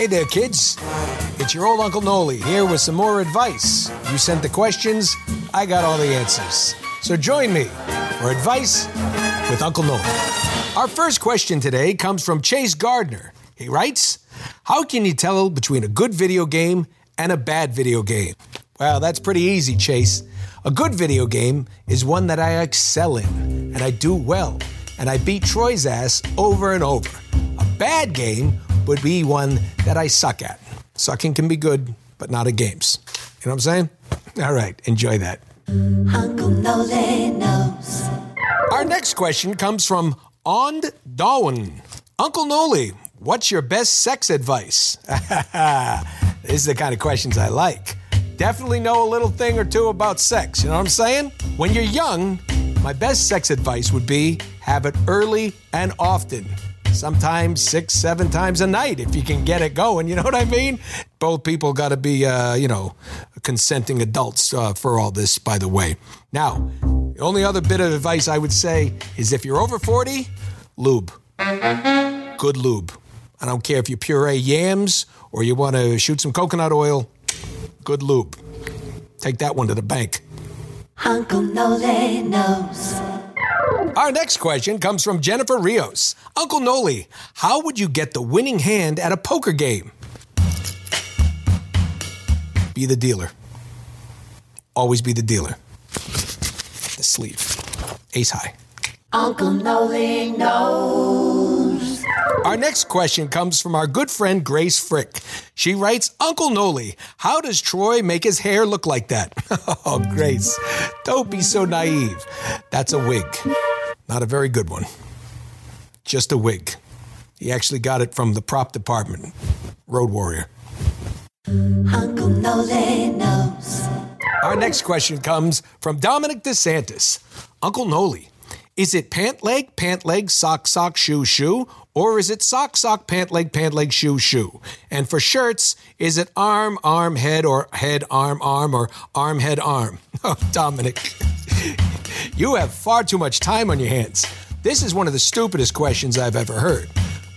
Hey there, kids. It's your old Uncle Noli here with some more advice. You sent the questions, I got all the answers. So join me for advice with Uncle Noli. Our first question today comes from Chase Gardner. He writes How can you tell between a good video game and a bad video game? Well, that's pretty easy, Chase. A good video game is one that I excel in, and I do well, and I beat Troy's ass over and over. A bad game would be one that I suck at. Sucking can be good, but not at games. You know what I'm saying? All right, enjoy that. Uncle Noli knows. Our next question comes from Und Darwin. Uncle Noli, what's your best sex advice? this is the kind of questions I like. Definitely know a little thing or two about sex, you know what I'm saying? When you're young, my best sex advice would be have it early and often. Sometimes six, seven times a night if you can get it going. You know what I mean? Both people got to be, uh, you know, consenting adults uh, for all this, by the way. Now, the only other bit of advice I would say is if you're over 40, lube. Good lube. I don't care if you puree yams or you want to shoot some coconut oil, good lube. Take that one to the bank. Uncle Noli knows. Our next question comes from Jennifer Rios. Uncle Noli, how would you get the winning hand at a poker game? Be the dealer. Always be the dealer. The sleeve. Ace high. Uncle Noli knows. Our next question comes from our good friend Grace Frick. She writes, Uncle Noli, how does Troy make his hair look like that? oh, Grace, don't be so naive. That's a wig. Not a very good one. Just a wig. He actually got it from the prop department. Road Warrior. Uncle Noli knows. Our next question comes from Dominic DeSantis. Uncle Noli, is it pant leg, pant leg, sock, sock, shoe, shoe? Or is it sock, sock, pant leg, pant leg, shoe, shoe? And for shirts, is it arm, arm, head, or head, arm, arm, or arm, head, arm? Oh, Dominic, you have far too much time on your hands. This is one of the stupidest questions I've ever heard.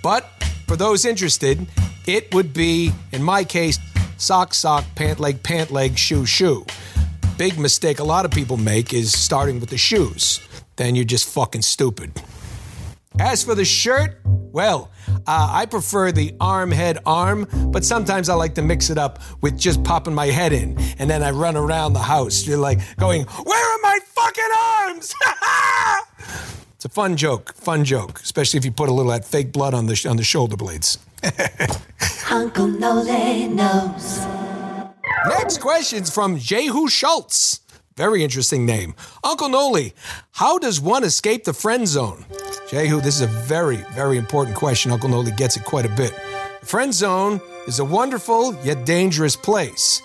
But for those interested, it would be, in my case, sock, sock, pant leg, pant leg, shoe, shoe. Big mistake a lot of people make is starting with the shoes. Then you're just fucking stupid. As for the shirt, well, uh, I prefer the arm, head, arm, but sometimes I like to mix it up with just popping my head in, and then I run around the house. You're like going, "Where am fucking arms?" it's a fun joke, fun joke, especially if you put a little of that fake blood on the sh- on the shoulder blades. Uncle Noli knows. Next question's from Jehu Schultz. Very interesting name. Uncle Noli, how does one escape the friend zone? Jehu, this is a very, very important question. Uncle Noli gets it quite a bit. The friend zone is a wonderful yet dangerous place.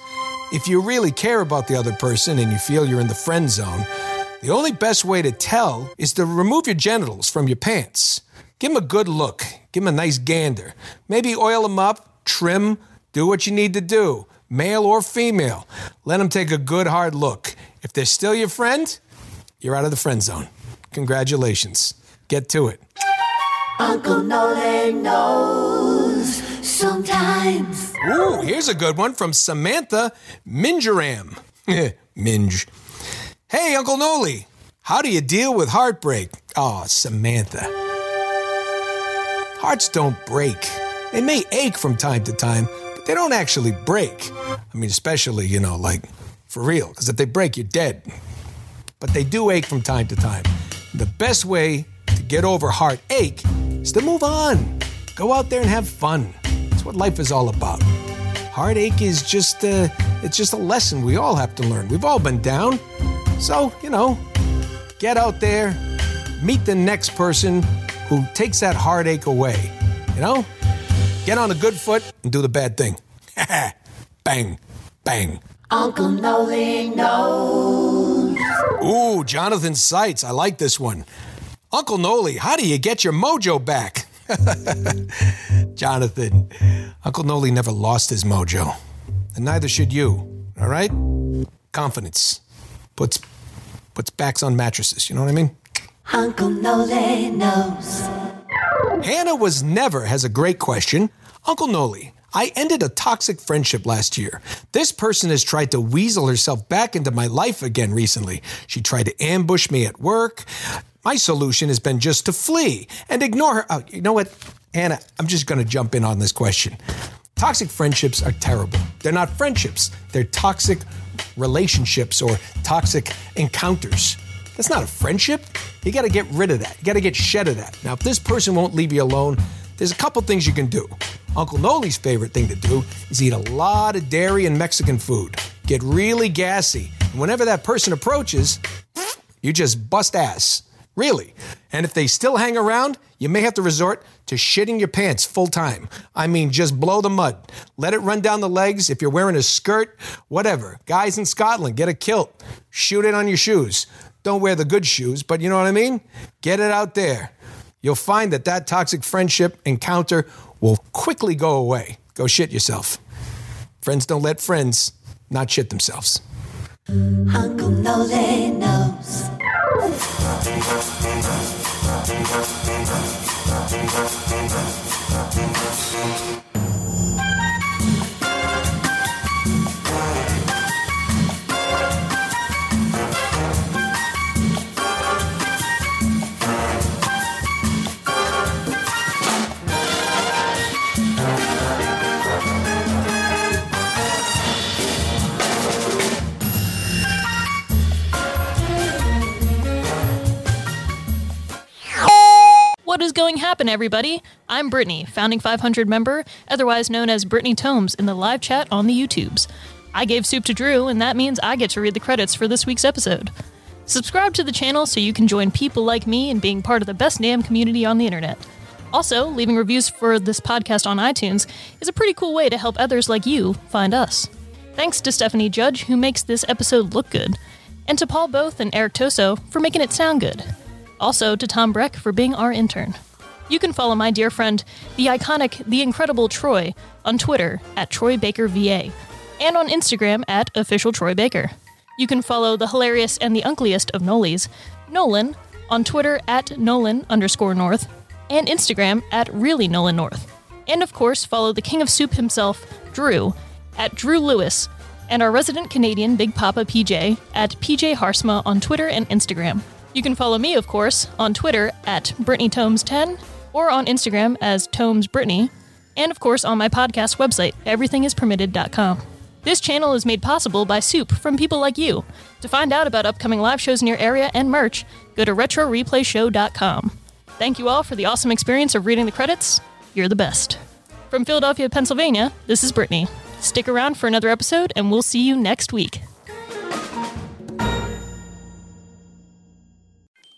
If you really care about the other person and you feel you're in the friend zone, the only best way to tell is to remove your genitals from your pants. Give them a good look. Give them a nice gander. Maybe oil them up, trim, do what you need to do, male or female. Let them take a good hard look. If they're still your friend, you're out of the friend zone. Congratulations. Get to it. Uncle Noli knows. Sometimes. Ooh, here's a good one from Samantha Mingeram. Eh, Minge. Hey, Uncle Noli, how do you deal with heartbreak? Oh, Samantha. Hearts don't break. They may ache from time to time, but they don't actually break. I mean, especially, you know, like for real, because if they break, you're dead. but they do ache from time to time. The best way to get over heartache is to move on. Go out there and have fun. That's what life is all about. Heartache is just a, it's just a lesson we all have to learn. We've all been down. So, you know, get out there, meet the next person who takes that heartache away. You know? Get on a good foot and do the bad thing. bang, bang. Uncle Noli knows. Ooh, Jonathan Seitz. I like this one. Uncle Noli, how do you get your mojo back? Jonathan, Uncle Noli never lost his mojo. And neither should you. All right? Confidence puts puts backs on mattresses, you know what I mean? Uncle Noli knows. Hannah was never has a great question. Uncle Noli, I ended a toxic friendship last year. This person has tried to weasel herself back into my life again recently. She tried to ambush me at work. My solution has been just to flee and ignore her. Oh, you know what, Anna? I'm just going to jump in on this question. Toxic friendships are terrible. They're not friendships, they're toxic relationships or toxic encounters. That's not a friendship. You got to get rid of that. You got to get shed of that. Now, if this person won't leave you alone, there's a couple things you can do. Uncle Noli's favorite thing to do is eat a lot of dairy and Mexican food. Get really gassy. And whenever that person approaches, you just bust ass. Really. And if they still hang around, you may have to resort to shitting your pants full time. I mean, just blow the mud. Let it run down the legs. If you're wearing a skirt, whatever. Guys in Scotland, get a kilt. Shoot it on your shoes. Don't wear the good shoes, but you know what I mean? Get it out there. You'll find that that toxic friendship encounter will quickly go away. Go shit yourself. Friends don't let friends not shit themselves. Uncle knows. What is going happen, everybody? I'm Brittany, founding 500 member, otherwise known as Brittany Tomes in the live chat on the YouTubes. I gave soup to Drew, and that means I get to read the credits for this week's episode. Subscribe to the channel so you can join people like me in being part of the best damn community on the internet. Also, leaving reviews for this podcast on iTunes is a pretty cool way to help others like you find us. Thanks to Stephanie Judge, who makes this episode look good, and to Paul Both and Eric Toso for making it sound good. Also to Tom Breck for being our intern. You can follow my dear friend, the iconic, the incredible Troy, on Twitter at Troy Baker VA, and on Instagram at official Troy Baker. You can follow the hilarious and the uncliest of Nolies, Nolan, on Twitter at Nolan underscore North, and Instagram at really Nolan North. And of course, follow the king of soup himself, Drew, at Drew Lewis, and our resident Canadian Big Papa PJ at PJ Haarsma on Twitter and Instagram. You can follow me, of course, on Twitter at Brittany BrittanyTomes10 or on Instagram as TomesBrittany, and of course on my podcast website, everythingispermitted.com. This channel is made possible by soup from people like you. To find out about upcoming live shows in your area and merch, go to RetroReplayShow.com. Thank you all for the awesome experience of reading the credits. You're the best. From Philadelphia, Pennsylvania, this is Brittany. Stick around for another episode, and we'll see you next week.